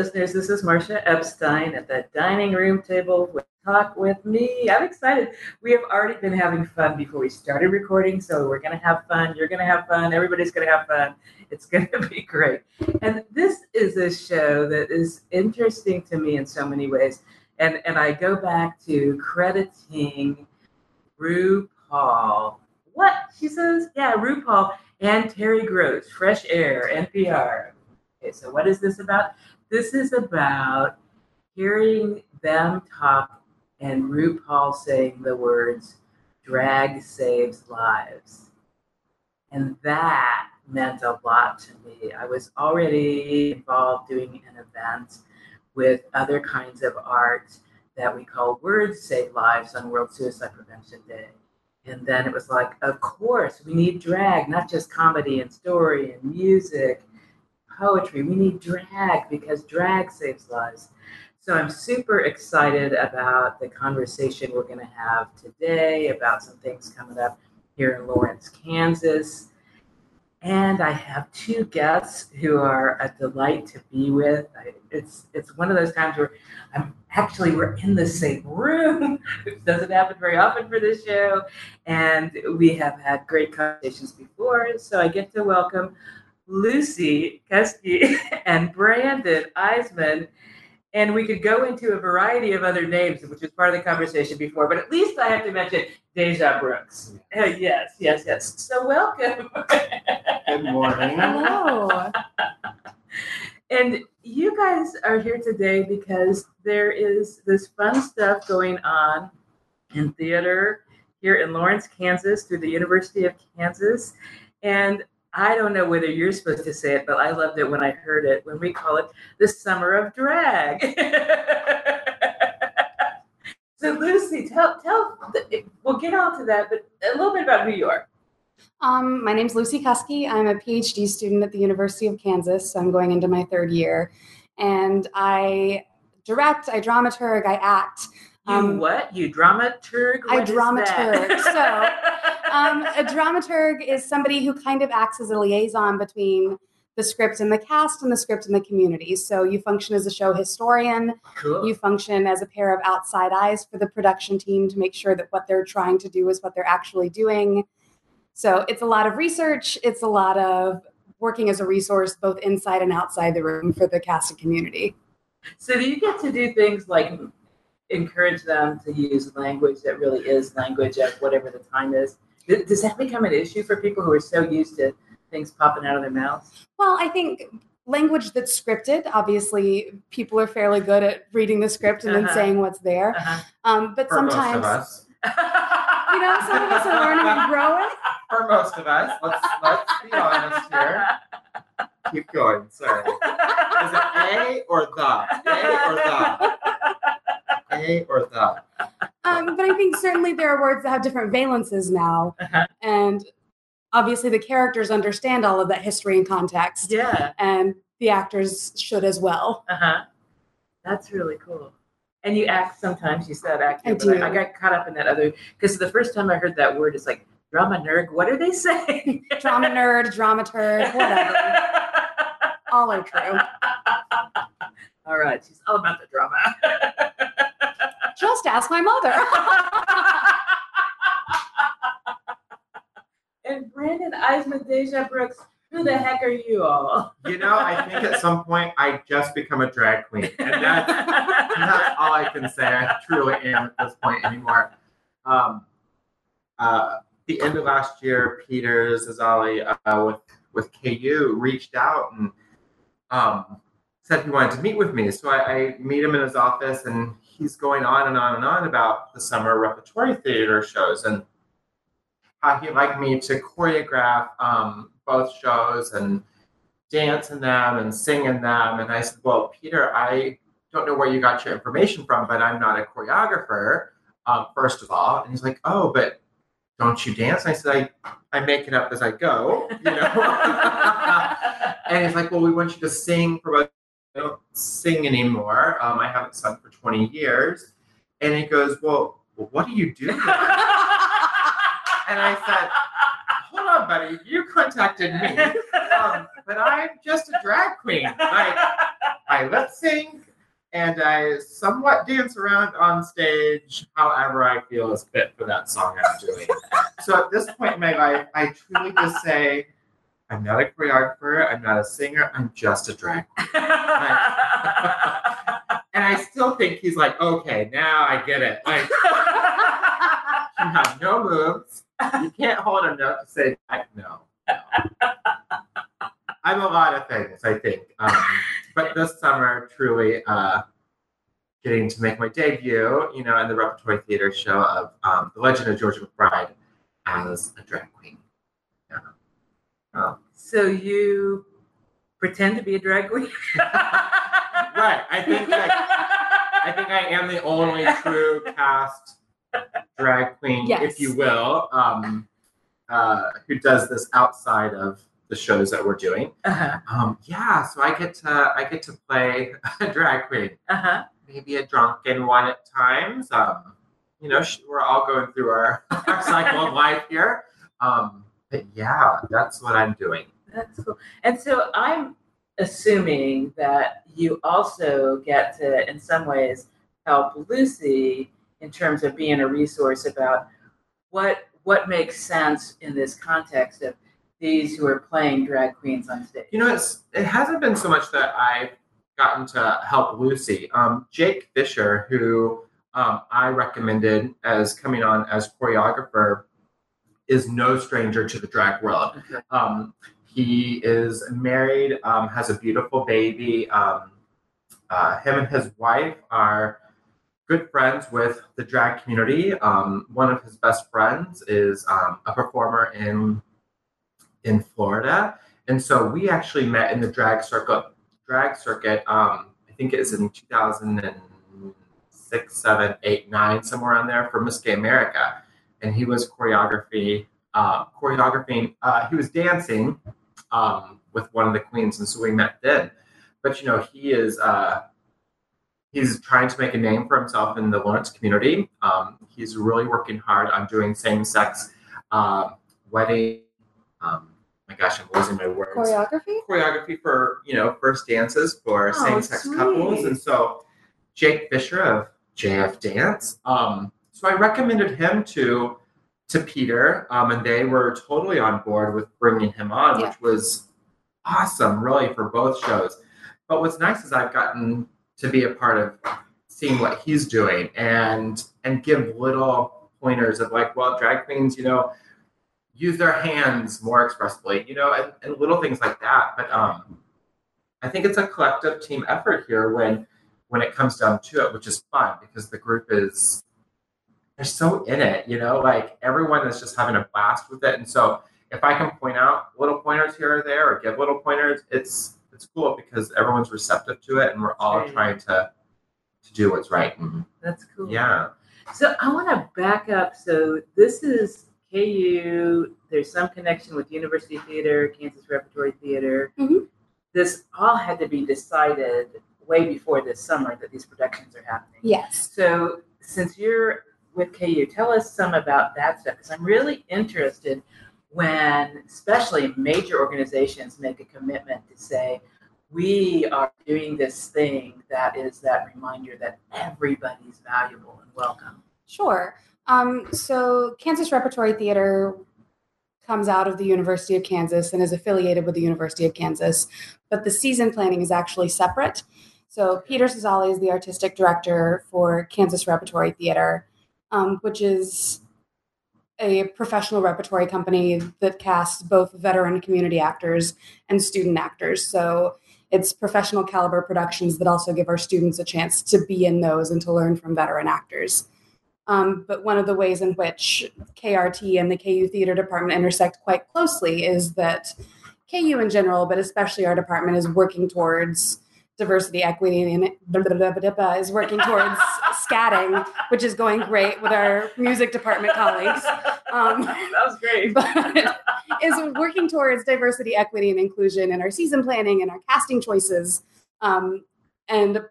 Listeners, this is Marcia Epstein at the dining room table with Talk with Me. I'm excited. We have already been having fun before we started recording, so we're going to have fun. You're going to have fun. Everybody's going to have fun. It's going to be great. And this is a show that is interesting to me in so many ways. And, and I go back to crediting RuPaul. What? She says, yeah, RuPaul and Terry Gross, Fresh Air, NPR. Okay, so what is this about? This is about hearing them talk and RuPaul saying the words, drag saves lives. And that meant a lot to me. I was already involved doing an event with other kinds of art that we call Words Save Lives on World Suicide Prevention Day. And then it was like, of course, we need drag, not just comedy and story and music poetry. We need drag because drag saves lives. So I'm super excited about the conversation we're going to have today about some things coming up here in Lawrence, Kansas. And I have two guests who are a delight to be with. I, it's it's one of those times where I'm actually we're in the same room. it doesn't happen very often for this show, and we have had great conversations before. So I get to welcome Lucy Kuski and Brandon Eisman. And we could go into a variety of other names, which was part of the conversation before, but at least I have to mention Deja Brooks. Uh, yes, yes, yes. So welcome. Good morning. Hello. and you guys are here today because there is this fun stuff going on in theater here in Lawrence, Kansas, through the University of Kansas. And I don't know whether you're supposed to say it, but I loved it when I heard it when we call it the summer of drag. so Lucy, tell tell we'll get on to that, but a little bit about New York. Um, my name's Lucy Kuski. I'm a PhD student at the University of Kansas. So I'm going into my third year, and I direct, I dramaturg, I act. You um, what? You dramaturg? What I dramaturg. so, um, a dramaturg is somebody who kind of acts as a liaison between the script and the cast and the script and the community. So you function as a show historian. Cool. You function as a pair of outside eyes for the production team to make sure that what they're trying to do is what they're actually doing. So it's a lot of research. It's a lot of working as a resource both inside and outside the room for the cast and community. So do you get to do things like encourage them to use language that really is language at whatever the time is. Does that become an issue for people who are so used to things popping out of their mouths? Well, I think language that's scripted, obviously, people are fairly good at reading the script and uh-huh. then saying what's there. Uh-huh. Um, but for sometimes, you know, some of us are learning and growing. For most of us, let's let's be honest here. Keep going. Sorry. Is it A or the? A or the? A or the? Um, but I think certainly there are words that have different valences now. Uh-huh. And obviously the characters understand all of that history and context. Yeah. And the actors should as well. Uh-huh. That's really cool. And you act sometimes, you said act. I do. I, I got caught up in that other because the first time I heard that word, it's like drama nerd. What are they saying? drama nerd, dramaturg, whatever. all are true. All right. She's all about the drama. Just ask my mother. and Brandon Eisman, Deja Brooks, who the heck are you all? You know, I think at some point I just become a drag queen. And that's, and that's all I can say. I truly am at this point anymore. Um, uh, the end of last year, Peter Zazzali uh, with, with KU reached out and um, said he wanted to meet with me. So I, I meet him in his office and he's going on and on and on about the summer repertory theater shows and how he'd like me to choreograph um, both shows and dance in them and sing in them. And I said, Well, Peter, I don't know where you got your information from, but I'm not a choreographer, um, first of all. And he's like, Oh, but don't you dance? And I said, I, I make it up as I go, you know. and he's like, Well, we want you to sing for both I don't sing anymore. Um, I haven't sung for 20 years. And he goes, Well, what do you do? and I said, Hold on, buddy. You contacted me. Um, but I'm just a drag queen. Like, I lip sync and I somewhat dance around on stage however I feel is fit for that song I'm doing. so at this point in my life, I truly just say, I'm not a choreographer, I'm not a singer, I'm just a drag queen. And I still think he's like, okay, now I get it. Like, you have no moves. You can't hold a note to say, I, no. no. I'm a lot of things, I think. Um, but this summer, truly uh, getting to make my debut, you know, in the repertory theater show of um, The Legend of Georgia McBride as a drag queen. Yeah. Um, so you pretend to be a drag queen? right. I think like, I think I am the only true cast drag queen, Yes. if you will, um, uh, who does this outside of the shows that we're doing. Uh-huh. Um, yeah, so I get to I get to play a drag queen, Uh-huh. maybe a drunken one at times. Um, you know, we're all going through our, our cycle of life here. Um, but yeah, that's what I'm doing. That's cool. And so I'm assuming that you also get to, in some ways, help Lucy in terms of being a resource about what what makes sense in this context of these who are playing drag queens on stage. You know, it's it hasn't been so much that I've gotten to help Lucy. Um, Jake Fisher, who um, I recommended as coming on as choreographer, is no stranger to the drag world. Okay. Um, he is married, um, has a beautiful baby. Um, uh, him and his wife are good friends with the drag community. Um, one of his best friends is um, a performer in in Florida, and so we actually met in the drag circuit. Drag circuit. Um, I think it was in two thousand and six, seven, eight, nine, somewhere on there for Miss Gay America, and he was choreography uh, choreographing. Uh, he was dancing um, with one of the queens, and so we met then. But you know, he is uh, he's trying to make a name for himself in the Lawrence community. Um, he's really working hard on doing same-sex uh, wedding. Um, my gosh, I'm losing my words. Choreography? Choreography for you know first dances for Oh, same-sex sweet. couples, and so Jake Fisher of JF Dance. Um, so I recommended him to to Peter, um, and they were totally on board with bringing him on, Yeah. which was awesome, really, for both shows. But what's nice is I've gotten to be a part of seeing what he's doing and and give little pointers of like, well, drag queens, you know, use their hands more expressively, you know, and, and little things like that. But um, I think it's a collective team effort here when when it comes down to it, which is fun because the group is they're so in it, you know, like everyone is just having a blast with it. And so if I can point out little pointers here or there or give little pointers, it's it's cool because everyone's receptive to it and we're all Right. trying to to do what's right. And That's cool. yeah. So I want to back up. So this is KU. There's some connection with University Theater, Kansas Repertory Theater. Mhm. This all had to be decided way before this summer that these productions are happening. Yes. So since you're with KU, tell us some about that stuff because I'm really interested when, especially major organizations, make a commitment to say we are doing this thing that is that reminder that everybody's valuable and welcome. Sure. Um, so Kansas Repertory Theater comes out of the University of Kansas and is affiliated with the University of Kansas, but the season planning is actually separate. So Peter Zazzali is the artistic director for Kansas Repertory Theater, um, which is a professional repertory company that casts both veteran community actors and student actors. So it's professional caliber productions that also give our students a chance to be in those and to learn from veteran actors. Um, but one of the ways in which KRT and the KU Theater Department intersect quite closely is that KU in general, but especially our department, is working towards diversity, equity, and is working towards scatting, which is going great with our music department colleagues. Um, that was great. but is working towards diversity, equity, and inclusion in our season planning and our casting choices. Um, and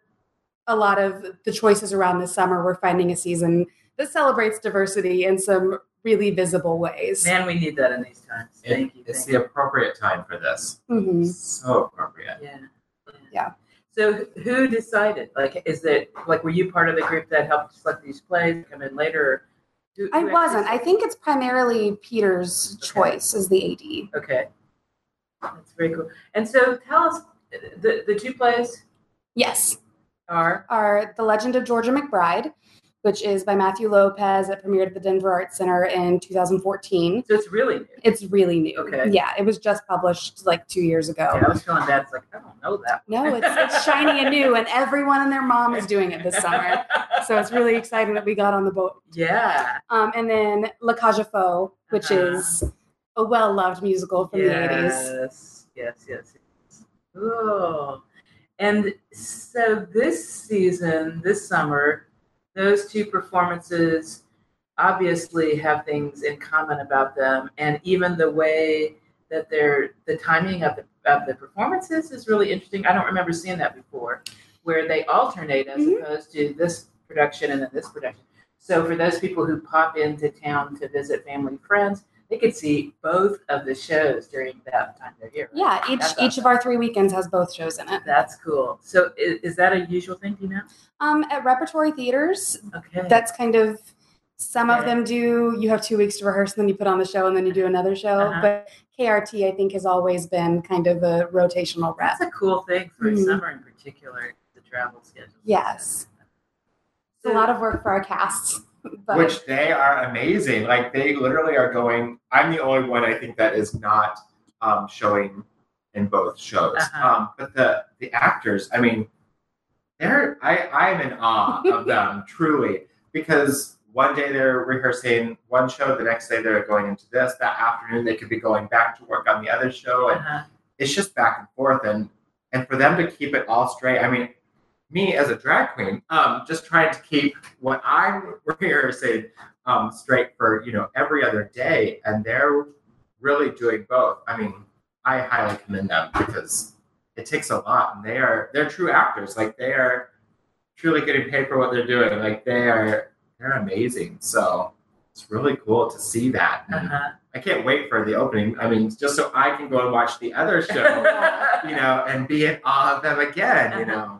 a lot of the choices around this summer, we're finding a season that celebrates diversity in some really visible ways. Man, we need that in these times. It- Thank you. It's thank the appropriate time for this. Mhm. So appropriate. you. Yeah. Yeah. So who decided? Like, is it like were you part of the group that helped select these plays? Come in later. Who, I who wasn't. I think it's primarily Peter's Okay. choice as the AD. Okay, that's very cool. And so tell us the the two plays Yes, are are The Legend of Georgia McBride, which is by Matthew Lopez. It premiered at the Denver Arts Center in 2014. so it's really new. It's really new. Okay. Yeah, it was just published like two years ago. Yeah, I was feeling bad. It's like I don't know that. No, it's, it's shiny and new, and everyone and their mom is doing it this summer. So it's really exciting that we got on the boat. yeah. Um, and then La Cage aux Folles, which Uh-huh. is a well loved musical from the 80s. Yes, yes, yes, yes. Oh, and so this season, this summer, those two performances obviously have things in common about them, and even the way that they're the timing of the of the performances is really interesting. I don't remember seeing that before, where they alternate as Mhm. opposed to this production and then this production. So for those people who pop into town to visit family and friends, they could see both of the shows during that time of year. right? Yeah, each That's each awesome. of our three weekends has both shows in it. That's cool. So is, is that a usual thing? Do you know? Um, at repertory theaters, Okay. that's kind of some of them do. You have two weeks to rehearse, and then you put on the show, and then you do another show. Uh-huh. But KRT, I think, has always been kind of a rotational rep. That's a cool thing for Mhm. summer in particular, the travel schedule. Yes. It's a lot of work for our casts. But which they are amazing. Like they literally are going. I'm the only one I think that is not um, showing in both shows. Uh-huh. Um, but the the actors, I mean, they're I I'm in awe of them truly because one day they're rehearsing one show, the next day they're going into this. That afternoon they could be going back to work on the other show, and Uh-huh. it's just back and forth and and for them to keep it all straight i mean me as a drag queen um just trying to keep what i'm rehearsing um straight for you know every other day and they're really doing both i mean i highly commend them because it takes a lot and they are they're true actors like they are truly getting paid for what they're doing like they are they're amazing so it's really cool to see that and Uh-huh. I can't wait for the opening. I mean, just so I can go and watch the other show, you know, and be in awe of them again, you know.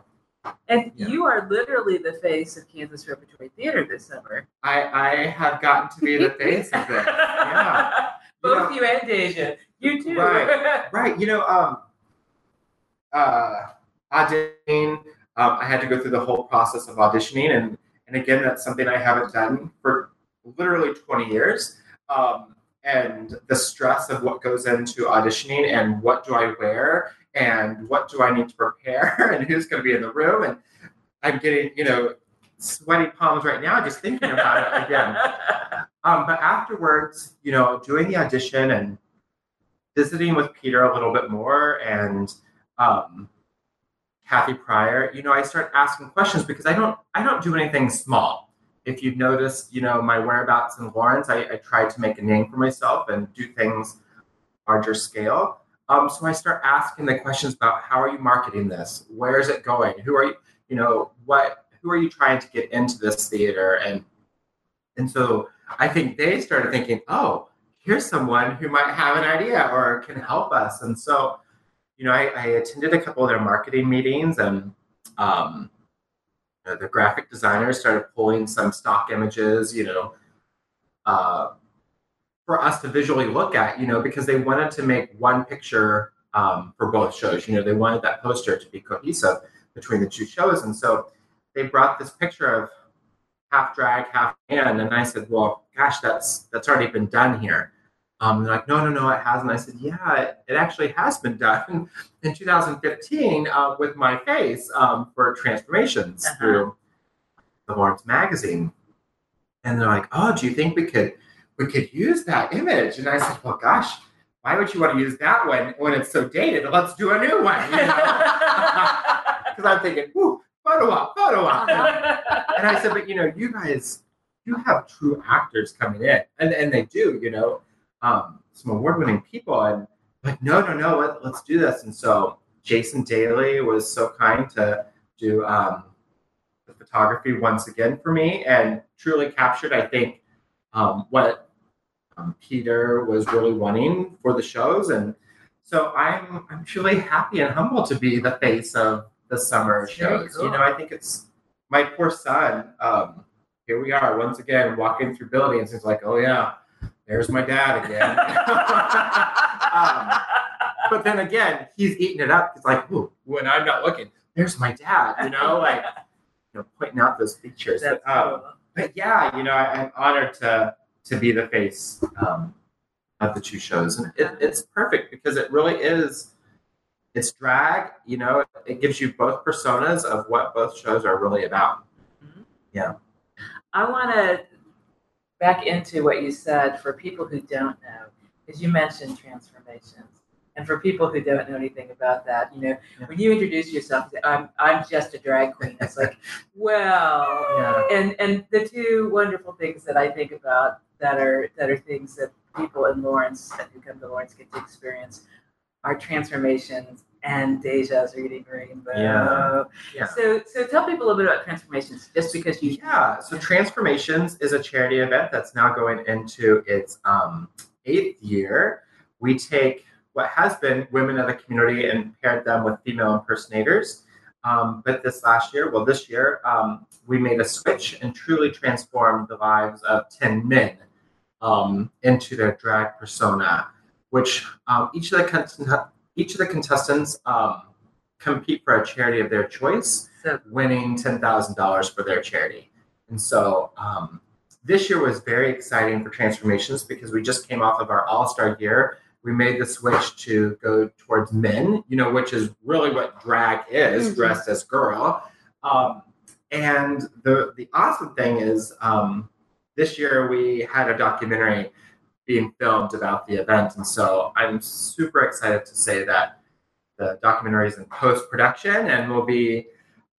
And Yeah. you are literally the face of Kansas Repertory Theater this summer. I I have gotten to be the face of it. Yeah. You Both know, you and Deja. You too. Right. right. You know, um uh auditioning, um, I had to go through the whole process of auditioning and and again that's something I haven't done for literally 20 years. Um and the stress of what goes into auditioning and what do I wear and what do I need to prepare and who's going to be in the room and I'm getting you know sweaty palms right now just thinking about it again. Um, but afterwards, you know, doing the audition and visiting with Peter a little bit more and um, Kathy Pryor, you know, I start asking questions because I don't I don't do anything small. If you've noticed, you know, my whereabouts in Lawrence, I, I try to make a name for myself and do things larger scale. Um, so I start asking the questions about how are you marketing this? Where is it going? Who are you, you know, what who are you trying to get into this theater? And and so I think they started thinking, oh, here's someone who might have an idea or can help us. And so, you know, I, I attended a couple of their marketing meetings and um, the graphic designers started pulling some stock images, you know, uh, for us to visually look at, you know, because they wanted to make one picture um, for both shows. You know, they wanted that poster to be cohesive between the two shows. And so they brought this picture of half drag, half man. And I said, well, gosh, that's that's already been done here. Um, they're like, no, no, no, it hasn't. I said, yeah, it, it actually has been done in 2015 uh, with my face um, for transformations Uh-huh. through the Lawrence magazine. And they're like, oh, do you think we could we could use that image? And I said, well, gosh, why would you want to use that one when it's so dated? Let's do a new one. You know? Because I'm thinking, whoo, photo op, photo op. and I said, but you know, you guys, you have true actors coming in, and and they do, you know, um, some award-winning people, and like, no, no, no, let, let's do this. And so Jason Daly was so kind to do um, the photography once again for me, and truly captured, I think, um, what um, Peter was really wanting for the shows, and so I'm I'm truly happy and humbled to be the face of the summer That's shows. cool. You know, I think it's my poor son. Um, here we are once again walking through buildings. He's like, oh yeah, there's my dad again. um, but then again, he's eating it up. He's like, ooh, when I'm not looking, there's my dad. You know, like you know, pointing out those features. But, um, cool. but yeah, you know, I, I'm honored to to be the face um, of the two shows, and it, it's perfect because it really is. It's drag, you know. It gives you both personas of what both shows are really about. Yeah. I want to back into what you said for people who don't know, because you mentioned transformations. And for people who don't know anything about that, you know, Yeah. when you introduce yourself, I'm, I'm just a drag queen. It's like, well, Yeah. and and the two wonderful things that I think about that are that are things that people in Lawrence who come to Lawrence get to experience are transformations and Deja's reading rainbow. Yeah. Yeah. So so tell people a little bit about transformations, just because you Yeah, so Transformations is a charity event that's now going into its um, eighth year. We take what has been women of the community and paired them with female impersonators. Um, but this last year, well, this year, um, we made a switch and truly transformed the lives of 10 men um, into their drag persona, which um, each of the each of the contestants um, compete for a charity of their choice winning $10,000 for their charity. And so um, this year was very exciting for transformations because we just came off of our all star year. We made the switch to go towards men, you know, which is really what drag is, Mhm. dressed as girl. Um, and the the awesome thing is, um, this year we had a documentary being filmed about the event, and so I'm super excited to say that the documentary is in post production and will be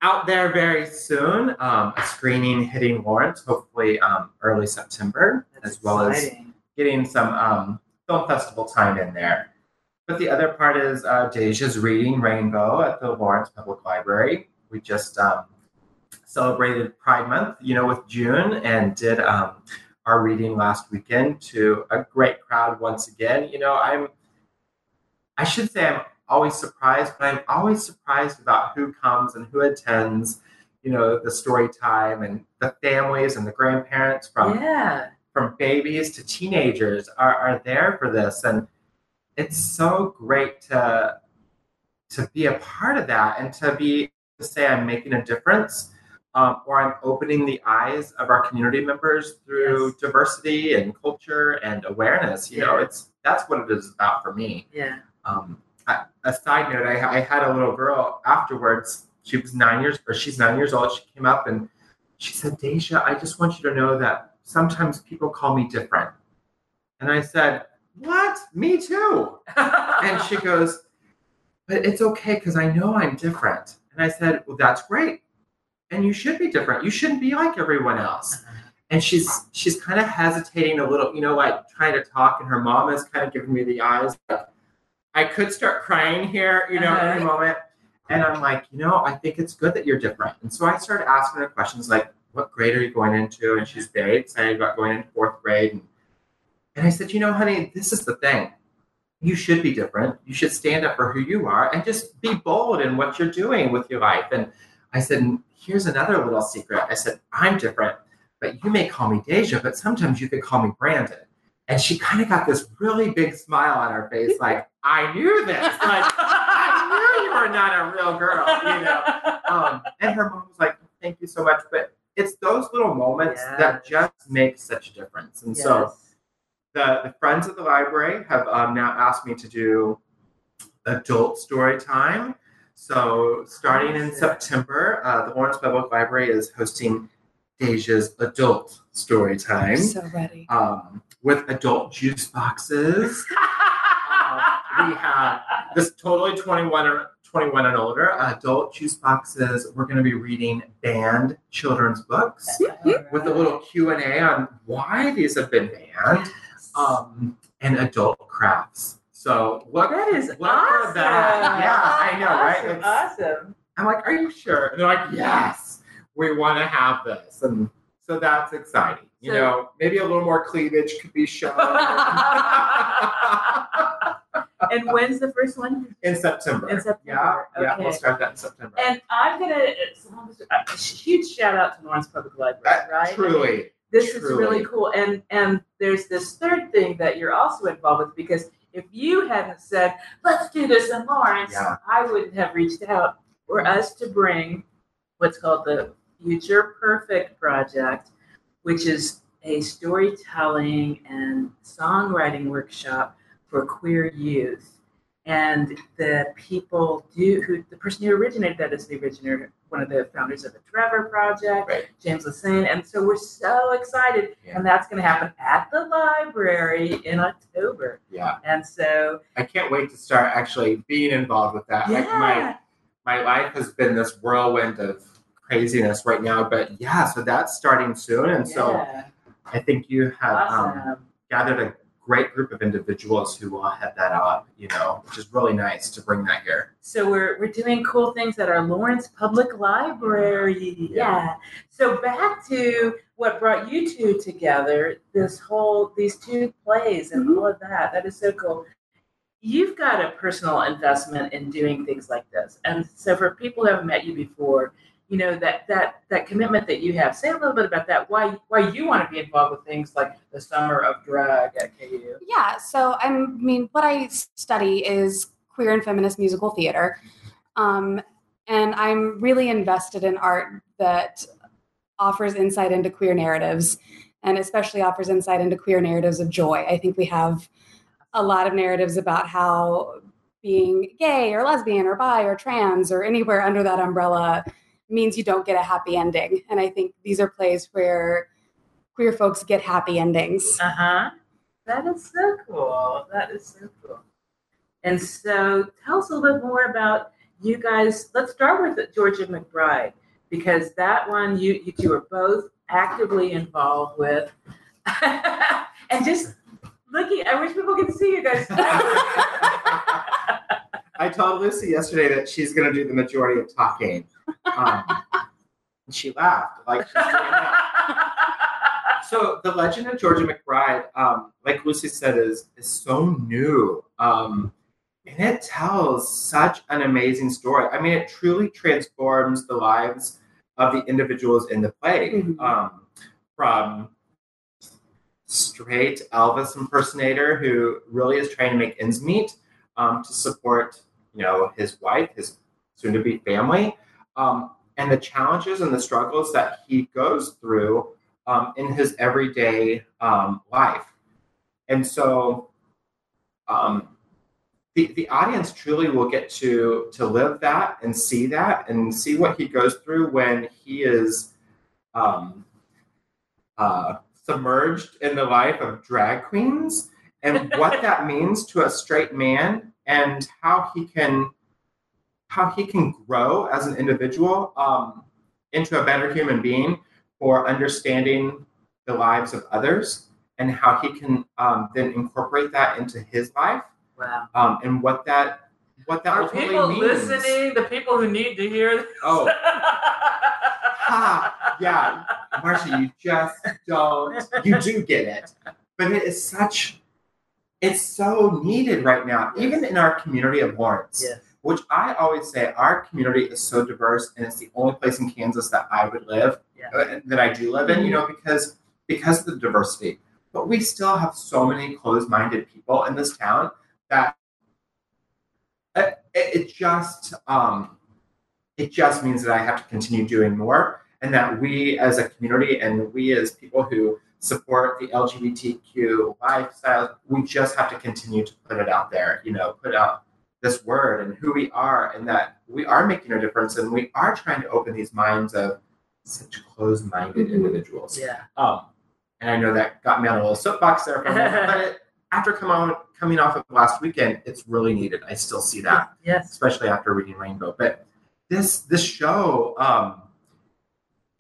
out there very soon. Um, a screening hitting Lawrence, hopefully um, early September, that's as well as getting some um, film festival time in there. But the other part is uh, Deja's reading Rainbow at the Lawrence Public Library. We just um, celebrated Pride Month, you know, with June, and did um, our reading last weekend to a great crowd once again. You know, I'm, I should say I'm always surprised, but I'm always surprised about who comes and who attends. You know, the story time and the families and the grandparents from yeah. from babies to teenagers are, are there for this and it's so great to to be a part of that and to be to say i'm making a difference um, or i'm opening the eyes of our community members through Yes. diversity and culture and awareness you know it's that's what it is about for me. Yeah. um, a, a side note I, I had a little girl afterwards she was nine years or she's nine years old she came up and she said deja i just want you to know that sometimes people call me different. And i said what? Me too. And she goes but it's okay because i know i'm different. And i said well that's great and you should be different you shouldn't be like everyone else and she's she's kind of hesitating a little, you know, like trying to talk, and her mom is kind of giving me the eyes. Like, I could start crying here, you know, any Uh-huh. moment. And I'm like, you know, I think it's good that you're different. And so I started asking her questions like, what grade are you going into? And she's very excited about going into fourth grade. And, and I said, you know, honey, this is the thing. You should be different. You should stand up for who you are and just be bold in what you're doing with your life. And I said, here's another little secret. I said, I'm different but you may call me Deja, but sometimes you could call me Brandon. And she kind of got this really big smile on her face, like, I knew this. Like, I knew you were not a real girl, you know. Um, and her mom was like, Thank you so much. But it's those little moments that just make such a difference. And so the, the friends of the library have um, now asked me to do adult story time. So starting in September, uh, the Lawrence Public Library is hosting Deja's adult story I'm time so ready. um, with adult juice boxes. Uh, we have this totally 21 or 21 and older adult juice boxes. We're going to be reading banned children's books with a little Q and A on why these have been banned, um, and adult crafts. So what? that is look awesome. for that. Yeah, I know, right? Awesome. It's- awesome. I'm like, are you sure? And they're like, yes, we want to have this, and so that's exciting. You So- know, maybe a little more cleavage could be shown. And when's the first one? in September. In September, Yeah, yeah, we'll start that in September. And I'm gonna a huge shout out to Lawrence Public Library, Uh, right? Truly. this is really cool. And and there's this third thing that you're also involved with because if you hadn't said, let's do this in Lawrence, Yeah. I wouldn't have reached out for us to bring what's called the Future Perfect Project, which is a storytelling and songwriting workshop for queer youth. And the people do who the person who originated that is the originator, one of the founders of the Trevor Project, Right. James Lecesne. And so we're so excited. Yeah. And that's going to happen at the library in October. Yeah. And so, I can't wait to start actually being involved with that. Like my yeah. my life has been this whirlwind of craziness right now, but yeah, so that's starting soon. And so. I think you have um, gathered a great group of individuals who will head that up, you know, which is really nice to bring that here. So we're we're doing cool things at our Lawrence Public Library. Yeah. So back to what brought you two together, this whole these two plays and Mhm. all of that. That is so cool. You've got a personal investment in doing things like this. And so for people who haven't met you before, you know, that that that commitment that you have. Say a little bit about that. Why why you want to be involved with things like the summer of drag at KU. Yeah, so I'm, mean, what I study is queer and feminist musical theater. Um, and I'm really invested in art that offers insight into queer narratives and especially offers insight into queer narratives of joy. I think we have a lot of narratives about how being gay or lesbian or bi or trans or anywhere under that umbrella means you don't get a happy ending. And I think these are plays where queer folks get happy endings. Uh huh. That is so cool. That is so cool. And so, tell us a little bit more about you guys. Let's start with Georgia McBride because that one you you two are both actively involved with, and just looking. I wish people could see you guys. I told Lucy yesterday that she's going to do the majority of talking. Um, and she laughed like she's. So the legend of Georgia McBride, um, like Lucy said, is is so new, um, and it tells such an amazing story. I mean, it truly transforms the lives of the individuals in the play, Mhm. um, from straight Elvis impersonator who really is trying to make ends meet um, to support, you know, his wife, his soon-to-be family, um, and the challenges and the struggles that he goes through um, in his everyday um, life. And so, um, the the audience truly will get to to live that and see that and see what he goes through when he is um, uh, submerged in the life of drag queens and what that means to a straight man and how he can how he can grow as an individual um, into a better human being for understanding the lives of others and how he can um, then incorporate that into his life wow. um, and what that what that Are ultimately people means. listening? The people who need to hear this. Oh. Ha, yeah, Marcia, you just don't. You do get it, but it is such. It's so needed right now, even in our community of Lawrence. Which I always say, our community is so diverse, and it's the only place in Kansas that I would live, Yeah. uh, that I do live in. You know, because because of the diversity. But we still have so many closed-minded people in this town that it, it it just um, it just means that I have to continue doing more, and that we as a community and we as people who support the LGBTQ lifestyle, we just have to continue to put it out there. You know, put out this word and who we are, and that we are making a difference, and we are trying to open these minds of such closed-minded Mhm. individuals. Yeah. Um, and I know that got me on a little soapbox there for a moment, but it, after come on, coming off of last weekend, it's really needed. I still see that Yes. especially after reading Rainbow. But this this show, um,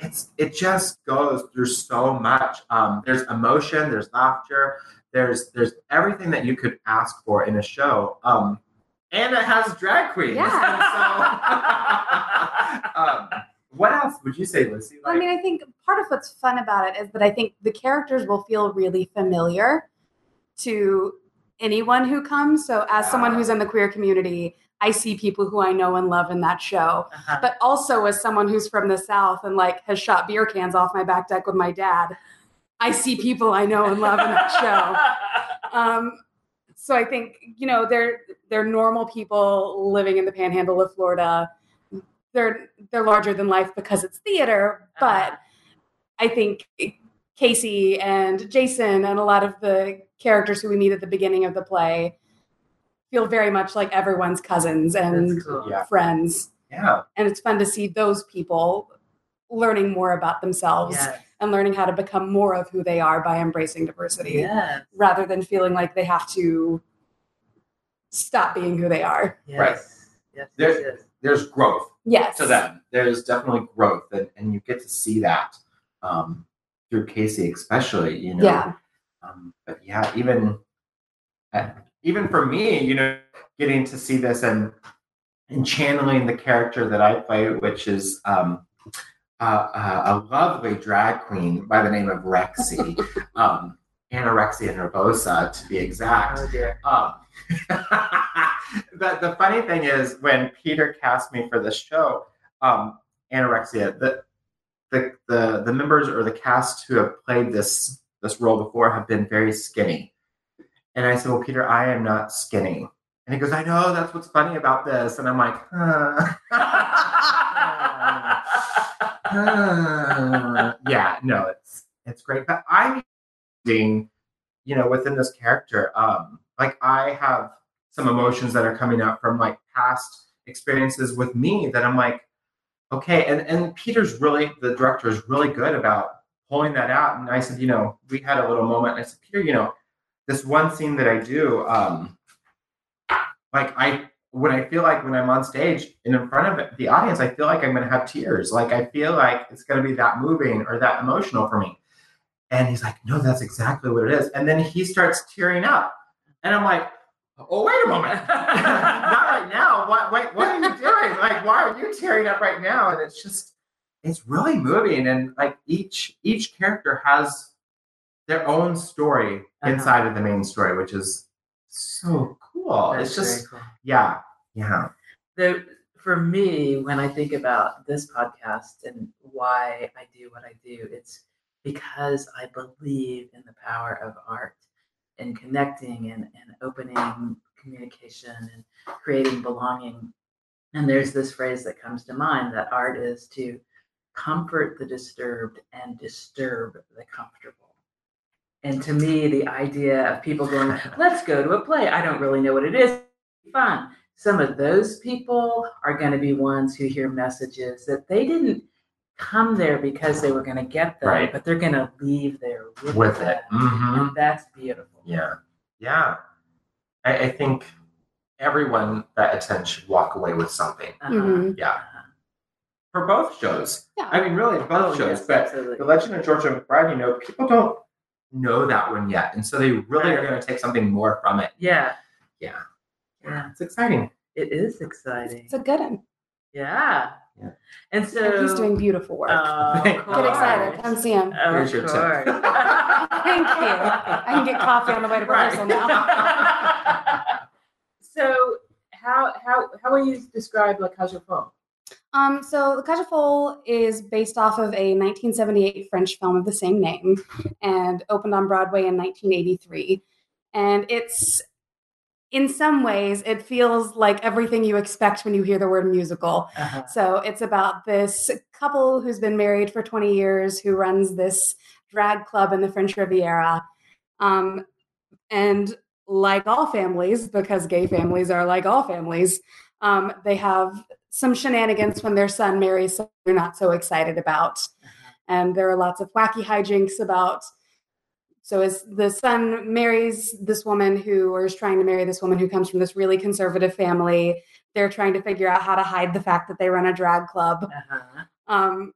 it's it just goes through so much. Um, there's emotion, there's laughter, there's there's everything that you could ask for in a show. Um, and it has drag queens. And so, um, what else would you say, Lucy? I mean, I think part of what's fun about it is that I think the characters will feel really familiar to anyone who comes. So, as someone who's in the queer community, I see people who I know and love in that show. Uh-huh. But also, as someone who's from the South and like has shot beer cans off my back deck with my dad, I see people I know and love in that show. Um, so I think you know they're they're normal people living in the Panhandle of Florida. They're they're larger than life because it's theater, but I think Casey and Jason and a lot of the characters who we meet at the beginning of the play feel very much like everyone's cousins and cool. Yeah. friends. Yeah. And it's fun to see those people learning more about themselves Yes. and learning how to become more of who they are by embracing diversity Yes. rather than feeling like they have to stop being who they are. Yes. Right. Yes. There- yes, yes. There's growth Yes. to them. There's definitely growth, and, and you get to see that um, through Casey, especially. You know. Yeah. Um, but yeah, even uh, even for me, you know, getting to see this and and channeling the character that I play, which is um, uh, uh, a lovely drag queen by the name of Rexy, um, anorexia nervosa to be exact. Oh dear. Um, the, the funny thing is, when Peter cast me for this show, um, anorexia, the, the the the members or the cast who have played this this role before have been very skinny, and I said, "Well, Peter, I am not skinny." And he goes, "I know that's what's funny about this," and I'm like, huh. yeah, no, it's it's great, but I'm being, you know, within this character, um, like I have some emotions that are coming up from like past experiences with me that I'm like, okay, and and Peter's really the director is really good about pulling that out. And I said, you know, we had a little moment. I said, Peter, you know, this one scene that I do, um, like I when I feel like when I'm on stage and in front of the audience, I feel like I'm going to have tears. Like I feel like it's going to be that moving or that emotional for me. And he's like, no, that's exactly what it is. And then he starts tearing up. And I'm like, oh, wait a moment. Not right now. What, wait, what are you doing? Like, why are you tearing up right now? And it's just, it's really moving. And like each, each character has their own story Uh-huh. inside of the main story, which is so cool. That's it's just, cool. yeah, yeah. the for me when i think about this podcast and why i do what i do it's because i believe in the power of art and connecting and, and opening communication and creating belonging and there's this phrase that comes to mind that art is to comfort the disturbed and disturb the comfortable and to me the idea of people going let's go to a play i don't really know what it is fun some of those people are going to be ones who hear messages that they didn't come there because they were going to get them, Right. but they're going to leave there with, With them. it. hmm And that's beautiful. Yeah. Yeah. I, I think everyone that attends should walk away with something. Uh-huh. Mhm. Yeah. Uh-huh. For both shows. Yeah. I mean, really, both Oh, shows. yes, but absolutely. The Legend of Georgia McBride, you know, people don't know that one yet. And so they really are going to take something more from it. Yeah. Yeah. Yeah. It's exciting. It is exciting. It's a good one. Yeah. Yeah. And so And he's doing beautiful work. Oh, Get excited. Come see him. Of Here's your tip. Thank you. I can get coffee on the way to rehearsal now. so how how how will you describe like how's your Folles? Um, so The Folles is based off of a 1978 French film of the same name and opened on Broadway in 1983. And it's, in some ways, it feels like everything you expect when you hear the word musical. Uh-huh. So it's about this couple who's been married for 20 years who runs this drag club in the French Riviera. Um, and like all families, because gay families are like all families, um, they have some shenanigans when their son marries someone they're not so excited about. And there are lots of wacky hijinks about. So as the son marries this woman who, or is trying to marry this woman who comes from this really conservative family, they're trying to figure out how to hide the fact that they run a drag club. Uh-huh. Um,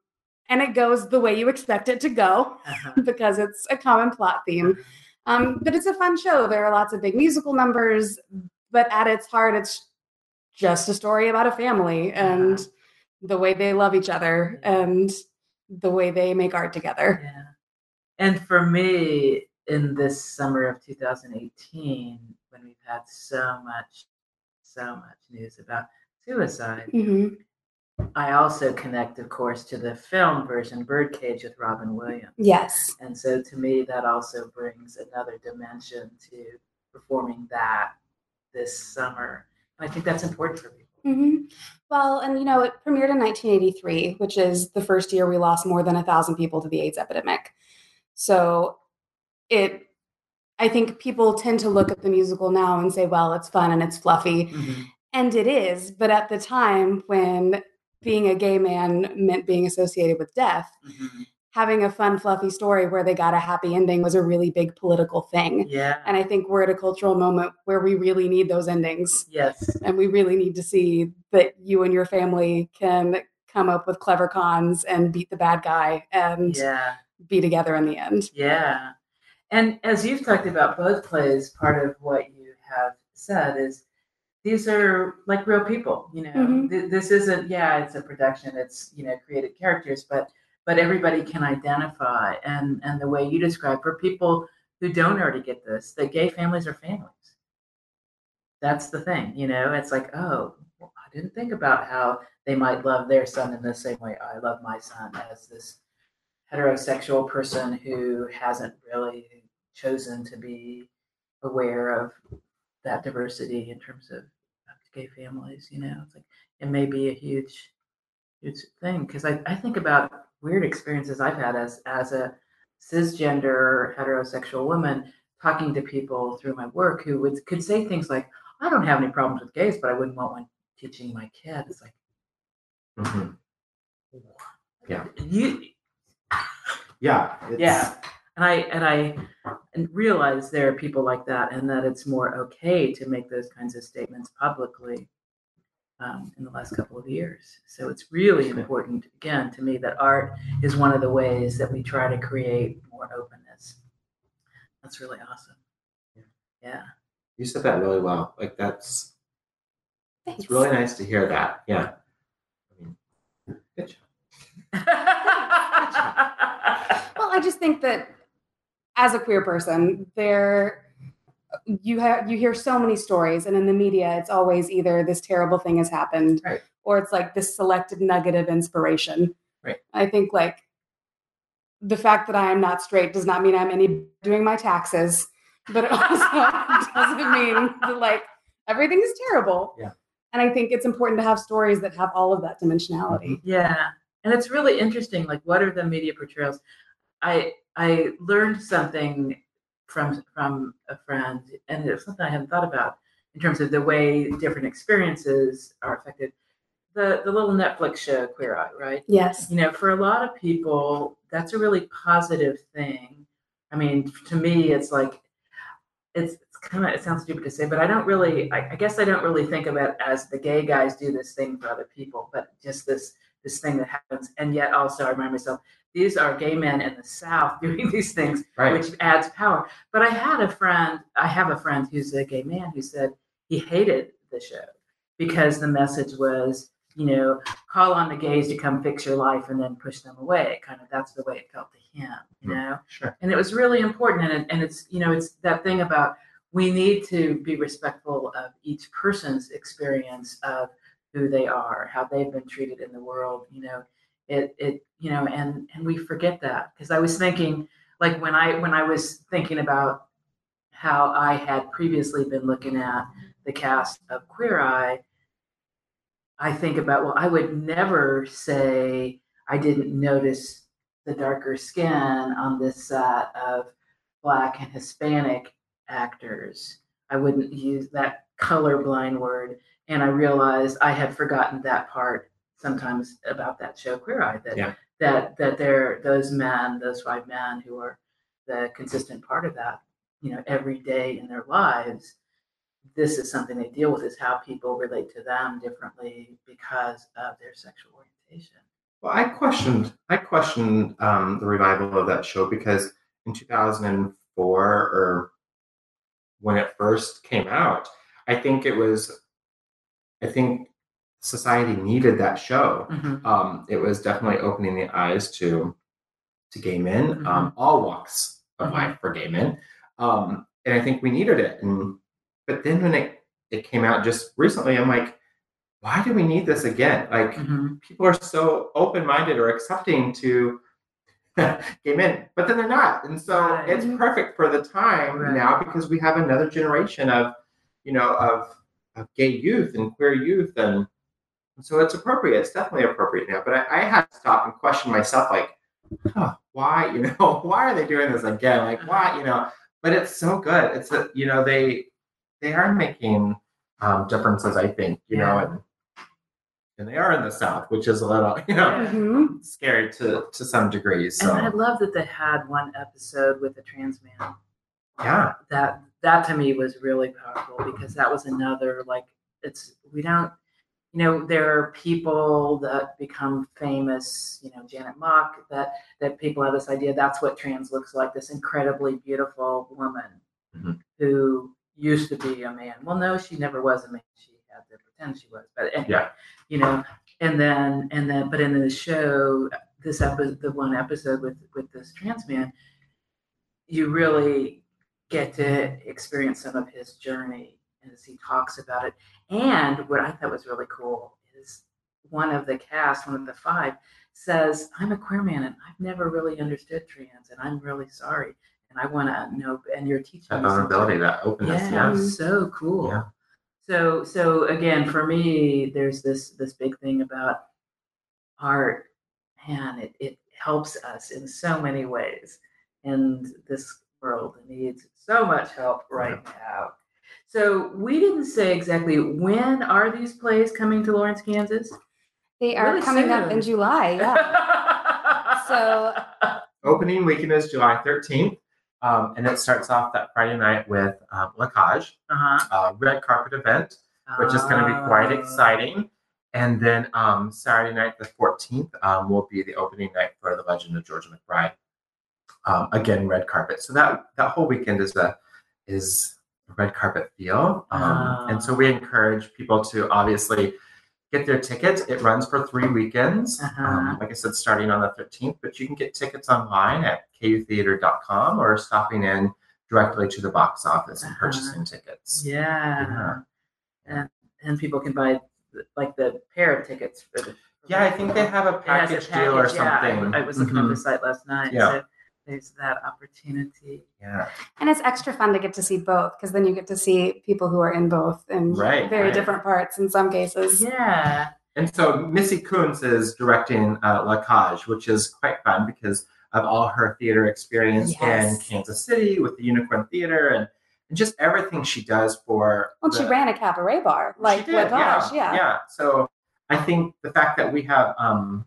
and it goes the way you expect it to go Uh-huh. because it's a common plot theme. Um, but it's a fun show. There are lots of big musical numbers, but at its heart, it's just a story about a family and the way they love each other and the way they make art together. Yeah. And for me, in this summer of 2018, when we've had so much, so much news about suicide. hmm I also connect, of course, to the film version, Birdcage with Robin Williams. Yes. And so to me, that also brings another dimension to performing that this summer. I think that's important for people. hmm Well, and you know, it premiered in 1983, which is the first year we lost more than a thousand people to the AIDS epidemic. So it, I think people tend to look at the musical now and say, well, it's fun and it's fluffy. And it is. But at the time when being a gay man meant being associated with death, Mhm. Having a fun, fluffy story where they got a happy ending was a really big political thing. Yeah. And I think we're at a cultural moment where we really need those endings. Yes. And we really need to see that you and your family can come up with clever cons and beat the bad guy and Yeah. be together in the end. Yeah. And as you've talked about both plays, part of what you have said is these are like real people, you know. Mhm. Th- this isn't yeah, it's a production, it's, you know, created characters, but but everybody can identify and and the way you describe for people who don't already get this, that gay families are families. That's the thing, you know. It's like, oh, well, I didn't think about how they might love their son in the same way I love my son as this heterosexual person who hasn't really chosen to be aware of that diversity in terms of, gay families you know it's like it may be a huge huge thing because I, I think about weird experiences i've had as as a cisgender heterosexual woman talking to people through my work who would could say things like i don't have any problems with gays but i wouldn't want one teaching my kid it's like Mhm. Yeah. you Yeah. Yeah. and I and I and realize there are people like that, and that it's more okay to make those kinds of statements publicly um, in the last couple of years. So it's really important, again, to me, that art is one of the ways that we try to create more openness. That's really awesome. Yeah. You said that really well. Like that's Thanks. it's really nice to hear that. Yeah. I mean, good job. Well, I just think that as a queer person, there you have you hear so many stories, and in the media, it's always either this terrible thing has happened, Right. or it's like this selected nugget of inspiration. Right. I think like the fact that I am not straight does not mean I'm any doing my taxes, but it also doesn't mean that like everything is terrible. Yeah. And I think it's important to have stories that have all of that dimensionality. Mm-hmm. Yeah, and it's really interesting. Like, what are the media portrayals? I I learned something from from a friend, and it's something I hadn't thought about in terms of the way different experiences are affected. The the little Netflix show Queer Eye, right? Yes. You know, for a lot of people, that's a really positive thing. I mean, to me, it's like it's, it's kind of it sounds stupid to say, but I don't really. I, I guess I don't really think of it as the gay guys do this thing for other people, but just this this thing that happens. And yet, also, I remind myself these are gay men in the South doing these things, Right. which adds power. But I had a friend. I have a friend who's a gay man who said he hated the show because the message was you know, call on the gays to come fix your life and then push them away. Kind of that's the way it felt to him, you Hmm. know. Sure. And it was really important, and it, and it's you know it's that thing about we need to be respectful of each person's experience of who they are, how they've been treated in the world, you know. It it you know, and and we forget that because I was thinking like when I when I was thinking about how I had previously been looking at the cast of Queer Eye I think about, well, I would never say I didn't notice the darker skin on this set of Black and Hispanic actors. I wouldn't use that colorblind word. And I realized I had forgotten that part sometimes about that show Queer Eye that Yeah. that that they're those men, those five men who are the consistent part of that, you know, every day in their lives this is something they deal with is how people relate to them differently because of their sexual orientation. Well, I questioned I questioned um, the revival of that show because in 2004 or when it first came out, I think it was I think society needed that show. Um, it was definitely opening the eyes to to gay men, um, all walks of Mhm. life for gay men, um, and I think we needed it. And but then when it it came out just recently, I'm like, why do we need this again? Like Mhm. people are so open minded or accepting to gay men, but then they're not. And so Right. it's perfect for the time Right. now because we have another generation of, you know, of, of gay youth and queer youth. And so it's appropriate. It's definitely appropriate now. But I, I had to stop and question myself, like, huh, why, you know, why are they doing this again? Like, why, you know, but it's so good. It's a, you know, they, they are making um, differences, I think, you know, and, and they are in the South, which is a little, you know, Yeah. Mhm. scary to to some degrees. So And I love that they had one episode with a trans man. yeah, That that to me was really powerful because that was another like it's we don't you know there are people that become famous you know Janet Mock that that people have this idea that's what trans looks like this incredibly beautiful woman Mhm. who used to be a man. Well, no, she never was a man. She had to pretend she was. But anyway, Yeah. you know, and then and then but in the show, this episode, the one episode with with this trans man, you really get to experience some of his journey as he talks about it. And what I thought was really cool is one of the cast, one of the five, says, I'm a queer man and I've never really understood trans and I'm really sorry. And I want to know, and you're teaching that vulnerability, that openness. yeah, Yeah, so cool. Yeah. So so again, for me, there's this this big thing about art, and it, it helps us in so many ways. And this world needs so much help right now. So we didn't say exactly when are these plays coming to Lawrence, Kansas? They are Really coming up in. July. Yeah. So- Opening weekend is July 13th, um, and it starts off that Friday night with um, La Cage, uh-huh. a red carpet event, which is going to be quite Uh, exciting. And then um, Saturday night, the 14th, um, will be the opening night for The Legend of Georgia McBride. Um, again, red carpet. So that that whole weekend is a is a red carpet feel. Um, Ah. And so we encourage people to obviously get their tickets. It runs for three weekends. Uh-huh. Um, like I said, starting on the 13th, but you can get tickets online at kutheater.com or stopping in directly to the box office and Uh-huh. purchasing tickets. Yeah. Yeah. And and people can buy like the pair of tickets for the Yeah, I think they have a has a package deal or package, yeah. I- something. I, was looking at Mhm. the site last night. Yeah. So there's that opportunity. Yeah, And it's extra fun to get to see both because then you get to see people who are in both in Right, very right. different parts in some cases. Yeah. and so Missy Koonce is directing uh, La Cage, which is quite fun because of all her theater experience in Kansas City with the Unicorn Theater and, and just everything she does for. Well, she ran a cabaret bar, like She did, La Cage, yeah, yeah. So I think the fact that we have, um,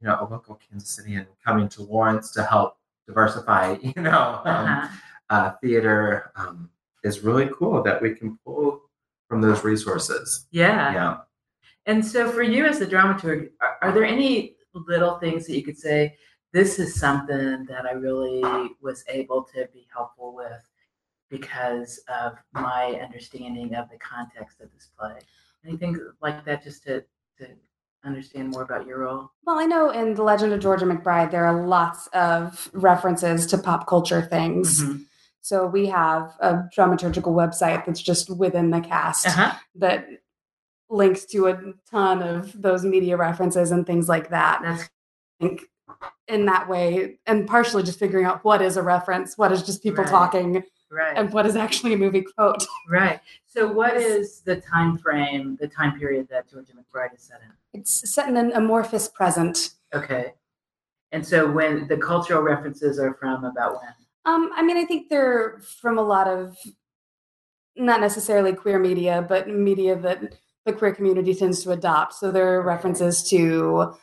you know, a local Kansas City and coming to Lawrence to help diversify, you know, um, Uh-huh. uh, theater um, is really cool that we can pull from those resources. Yeah. Yeah. And so for you as a dramaturg, are, are there any little things that you could say, this is something that I really was able to be helpful with because of my understanding of the context of this play? Anything like that just to, to understand more about your role? Well, I know in The Legend of Georgia McBride, there are lots of references to pop culture things. Mhm. So we have a dramaturgical website that's just within the cast Uh-huh. that links to a ton of those media references and things like that. That's I think in that way, and partially just figuring out what is a reference, what is just people Right. talking, right. and what is actually a movie quote. Right. So, what is the time frame, the time period that Georgia McBride is set in? It's set in an amorphous present. Okay. And so, when the cultural references are from about when? Um, I mean, I think they're from a lot of not necessarily queer media, but media that the queer community tends to adopt. So there are references to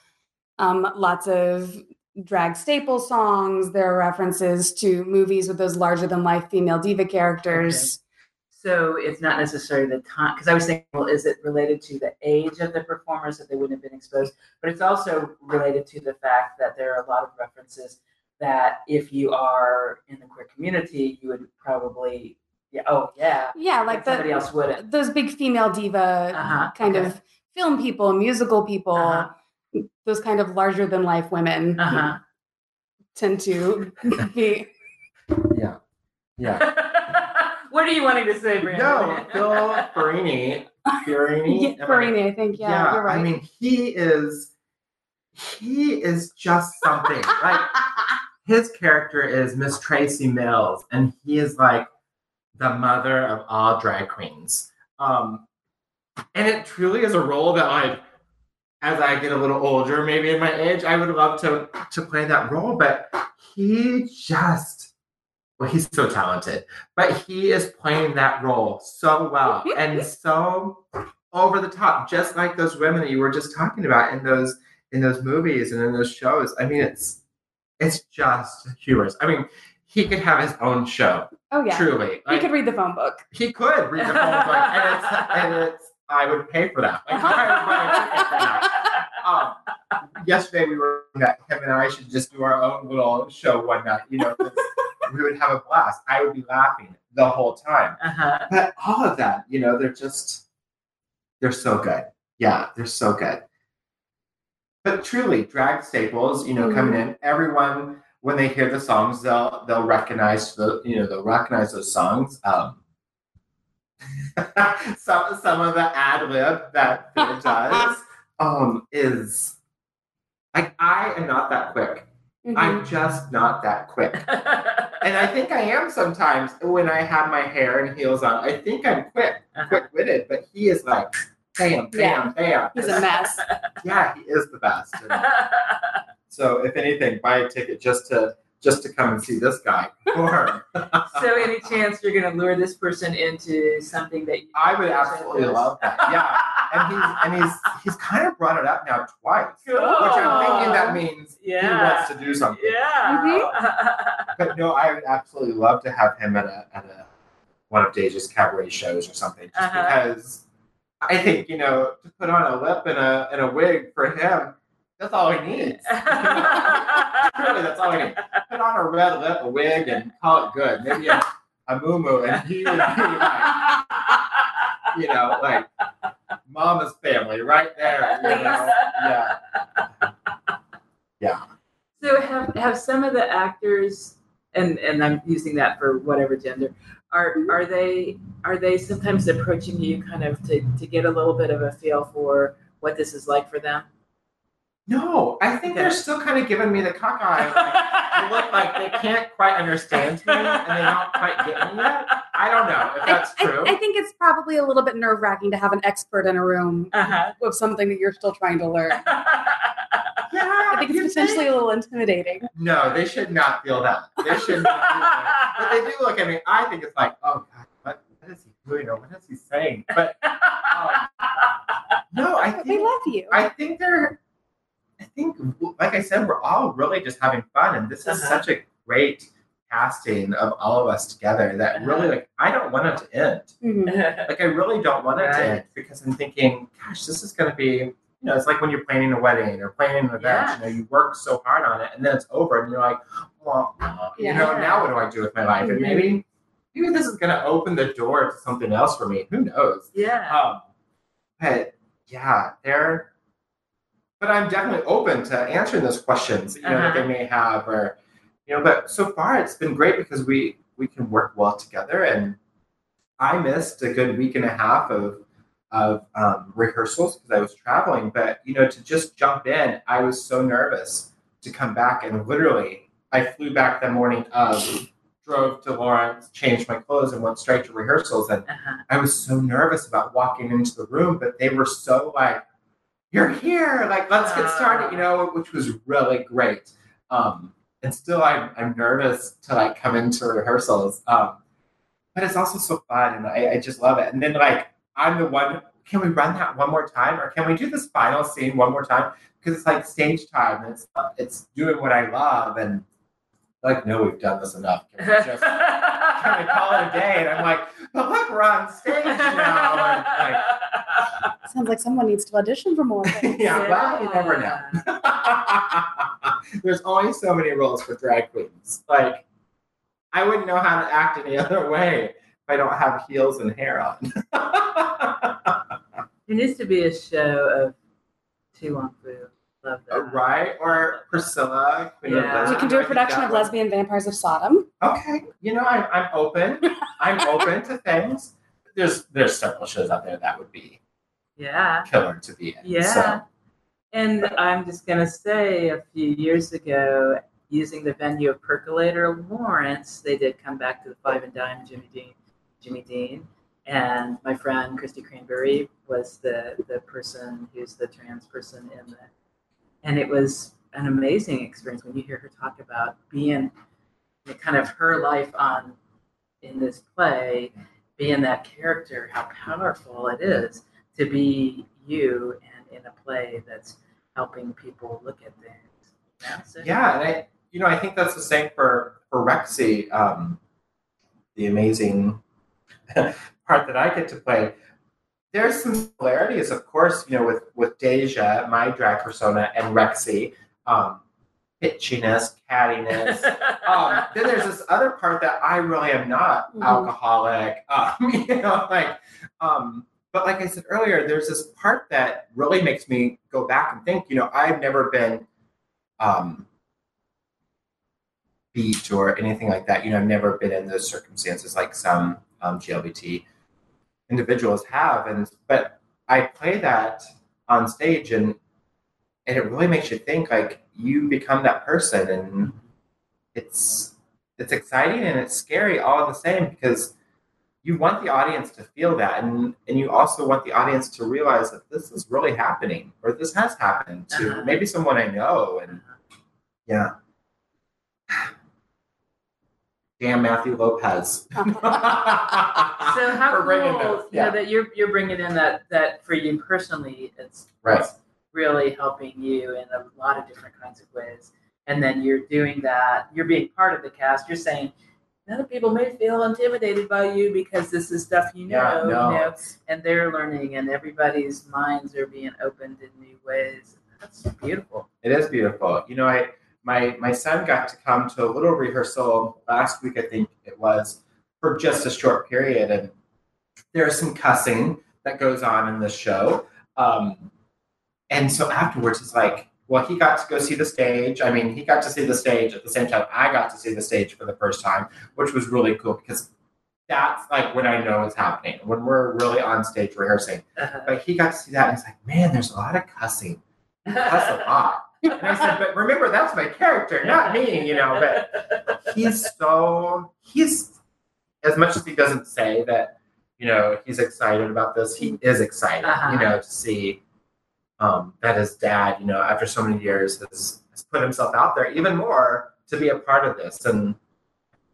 um, lots of drag staple songs. There are references to movies with those larger than life female diva characters. So, it's not necessarily the time, because I was thinking, well, is it related to the age of the performers that they wouldn't have been exposed? But it's also related to the fact that there are a lot of references that if you are in the queer community, you would probably, yeah, oh, yeah. Yeah, like but somebody else wouldn't. those big female diva Uh-huh, kind okay. of film people, musical people, Uh-huh. Those kind of larger than life women Uh tend to be Yeah. Yeah. what are you wanting to say, Brandon? No, Phil Farini. Farini. Yeah, am I- Farini, I think. Yeah, you're right. I mean, he is he is just something. like his character is Miss Tracy Mills, and he is like the mother of all drag queens. Um, and it truly is a role that like as I get a little older, maybe in my age, I would love to to play that role. But he just well, he's so talented, but he is playing that role so well and so over the top, just like those women that you were just talking about in those in those movies and in those shows. I mean, it's it's just humorous. I mean, he could have his own show, oh yeah. truly. Like, could read the phone book. he could read the phone book, and it's and it's. I would pay for that. Like, I would a for that. Um, yesterday we were that Kevin and I should just do our own little show one night. You know, we would have a blast. I would be laughing the whole time. Uh-huh. But all of that, you know, they're just they're so good. Yeah, they're so good. But truly, drag staples, you know, coming in, everyone when they hear the songs, they'll they'll recognize the you know they'll recognize those songs. Um, some some of the ad lib that Phil does um, is like I am not that quick. Mhm. I'm just not that quick. And I think I am sometimes when I have my hair and heels on. I think I'm quick, Uh-huh. quick witted, but he is like bam, bam, bam. He's a mess. Yeah, he is the best. So if anything, buy a ticket just to just to come and see this guy. Or so, any chance you're going to lure this person into something that I would absolutely love that. Yeah. And he's and he's he's kind of brought it up now twice. Cool. Which I'm thinking that means he wants to do something. Yeah. But no, I would absolutely love to have him at a at a one of Deja's cabaret shows or something. Just Uh-huh. because I think, you know, to put on a lip and a and a wig for him, that's all he needs. Really, that's all he needs. Put on a red lip, a wig, and call it good. Maybe a, a moo and he would be like, you know, like mama's family right there. You know? Yeah. Yeah. So have have some of the actors and and I'm using that for whatever gender are are they are they sometimes approaching you kind of to to get a little bit of a feel for what this is like for them? No, I think they're still kind of giving me the cockeye. Like, they look like they can't quite understand me and they don't quite get me yet. I don't know if that's I, true. I, I think it's probably a little bit nerve wracking to have an expert in a room Uh-huh. with something that you're still trying to learn. yeah, I think it's potentially a little intimidating. No, they should not feel that. They should not feel that. But they do look at me. I think it's like, oh God, what, what is he doing or what is he saying? But um, no, I But they love you. I think they're. I think, like I said, we're all really just having fun, and this is Uh-huh. such a great casting of all of us together that really, like, I don't want it to end. Mhm. Like, I really don't want it to end because I'm thinking, gosh, this is going to be, you know, it's like when you're planning a wedding or planning an event. Yes. You know, you work so hard on it, and then it's over, and you're like, well, you know, now what do I do with my life? And maybe, maybe this is going to open the door to something else for me. Who knows? yeah. Um, but yeah, they're. But I'm definitely open to answering those questions, you know, that they may have, or you know. But so far, it's been great because we we can work well together, and I missed a good week and a half of of um, rehearsals because I was traveling. But you know, to just jump in, I was so nervous to come back, and literally, I flew back the morning of, drove to Lawrence, changed my clothes, and went straight to rehearsals, and Uh-huh. I was so nervous about walking into the room, but they were so like, "You're here! Like, let's get started," you know, which was really great. Um, and still, I'm I'm nervous to like come into rehearsals, um, but it's also so fun, and I, I just love it. And then like, I'm the one. Can we run that one more time, or can we do this final scene one more time? Because it's like stage time. And it's it's doing what I love, and like, no, we've done this enough. Can we just kind of call it a day. And I'm like, look, we're on stage now. And Sounds like someone needs to audition for more. like, things. yeah, well, you never know. There's only so many roles for drag queens. Like, I wouldn't know how to act any other way if I don't have heels and hair on. There needs to be a show of To Wong Foo. Love Uh, that. right? Or Priscilla. Queen of Yeah. Lesbian. We can do a production of Lesbian Vampires of Sodom. Okay, you know, I'm, I'm open. I'm open to things. There's there's several shows out there that would be Yeah. killer to be in. Yeah. So, And I'm just going to say a few years ago, using the venue of Percolator Lawrence, they did come back to the Five and Dime, Jimmy Dean, Jimmy Dean. And my friend Christy Cranberry was the, the person who's the trans person in the, and it was an amazing experience when you hear her talk about being kind of her life on in this play, being that character, how powerful it is to be you and in a play that's helping people look at things. Yeah, and I you know I think that's the same for for Rexy, um, the amazing part that I get to play. There's some similarities, of course, you know, with with Deja, my drag persona, and Rexy, um, pitchiness, cattiness. um, then there's this other part that I really am not Mhm. alcoholic. Um, you know, like, um, but like I said earlier, there's this part that really makes me go back and think. You know, I've never been um, beat or anything like that. You know, I've never been in those circumstances like some um, GLBT individuals have, and but I play that on stage and and it really makes you think like you become that person and it's it's exciting and it's scary all the same because you want the audience to feel that and and you also want the audience to realize that this is really happening or this has happened to Uh-huh. maybe someone I know and yeah damn Matthew Lopez So how cool, this, You know, that you're you're bringing in that that for you personally, it's, Right. it's really helping you in a lot of different kinds of ways. And then you're doing that. You're being part of the cast. You're saying other people may feel intimidated by you because this is stuff you know, yeah you no know, and they're learning, and everybody's minds are being opened in new ways. That's beautiful. It is beautiful. You know, I my my son got to come to a little rehearsal last week, I think it was, for just a short period, and there's some cussing that goes on in this show. Um, and so afterwards, it's like, well, he got to go see the stage. I mean, he got to see the stage at the same time I got to see the stage for the first time, which was really cool because that's like when I know it's happening when we're really on stage rehearsing. Uh-huh. But he got to see that, and he's like, man, there's a lot of cussing. That's a lot. And I said, but remember, that's my character, not me, you know. But he's so he's as much as he doesn't say that, you know, he's excited about this. He is excited, Uh-huh. you know, to see um, that his dad, you know, after so many years, has, has put himself out there even more to be a part of this, and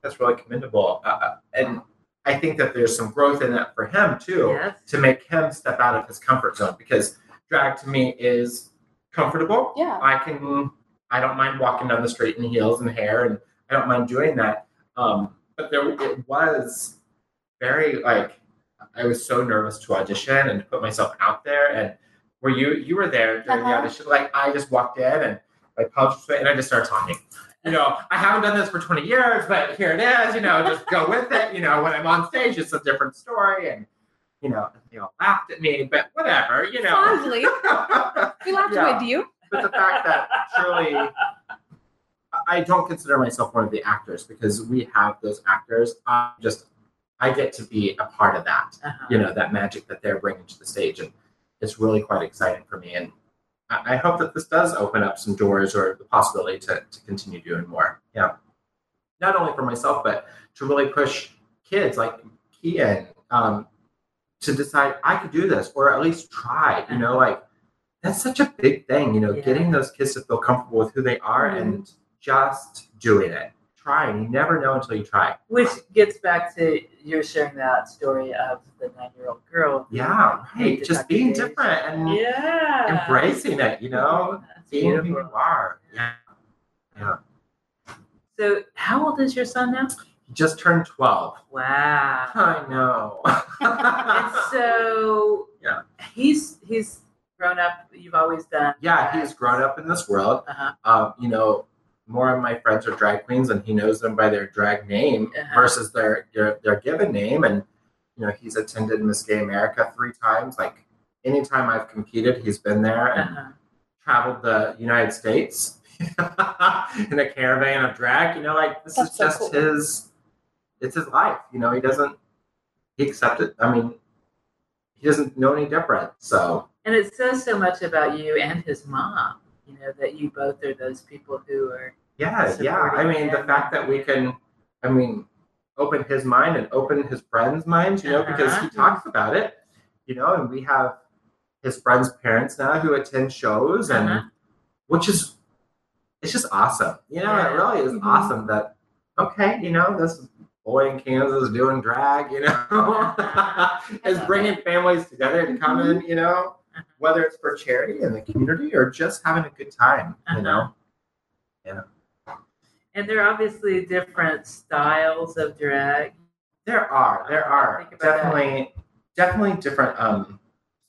that's really commendable. Uh, and I think that there's some growth in that for him too yes. to make him step out of his comfort zone because drag to me is comfortable. Yeah. I can I don't mind walking down the street in heels and hair and I don't mind doing that. Um, but there it was very like I was so nervous to audition and to put myself out there and were you you were there during the Uh-huh. audition like I just walked in and my pouch and I just started talking. You know, I haven't done this for 20 years, but here it is, you know, just go with it. You know, when I'm on stage, it's a different story. And, you know, they all laughed at me, but whatever, you know. Fondly. We laughed Yeah. with you. but the fact that surely I don't consider myself one of the actors because we have those actors. I just I get to be a part of that, Uh-huh. you know, that magic that they're bringing to the stage, and it's really quite exciting for me. And I, I hope that this does open up some doors or the possibility to to continue doing more. Yeah, not only for myself, but to really push kids like Kian um, to decide I could do this or at least try. You know, like that's such a big thing. You know, Yeah. getting those kids to feel comfortable with who they are Mhm. and just doing it. Trying. You never know until you try. Which gets back to you're sharing that story of the nine year old girl. Yeah, right. Just being different and Yeah. embracing it. You know, That's being who you are. Yeah. Yeah. So, how old is your son now? Just turned twelve. Wow. I know. and so, Yeah. he's he's grown up. You've always done. yeah, he's grown up in this world. Uh-huh. Um, you know, more of my friends are drag queens, and he knows them by their drag name Uh-huh. versus their, their their given name. And you know, he's attended Miss Gay America three times. Like anytime I've competed, he's been there and Uh-huh. traveled the United States in a caravan of drag. You know, like this That's is so just cool. his. It's his life. You know, he doesn't. He accepted. I mean, he doesn't know any different. So And it says so much about you and his mom, you know, that you both are those people who are yeah, yeah. I mean, the fact that we can. I mean, open his mind and open his friends' minds. You know, because he Uh-huh. talks about it. You know, and we have his friends' parents now who attend shows and. Uh-huh. which is it's just awesome. You know, Yeah. it really is Mhm. awesome that okay, you know, this boy in Kansas doing drag, you know, is bringing families together to come in, you know, whether it's for charity in the community or just having a good time, you Uh-huh. know. and there are obviously different styles of drag. There are, there are about that. definitely, definitely different um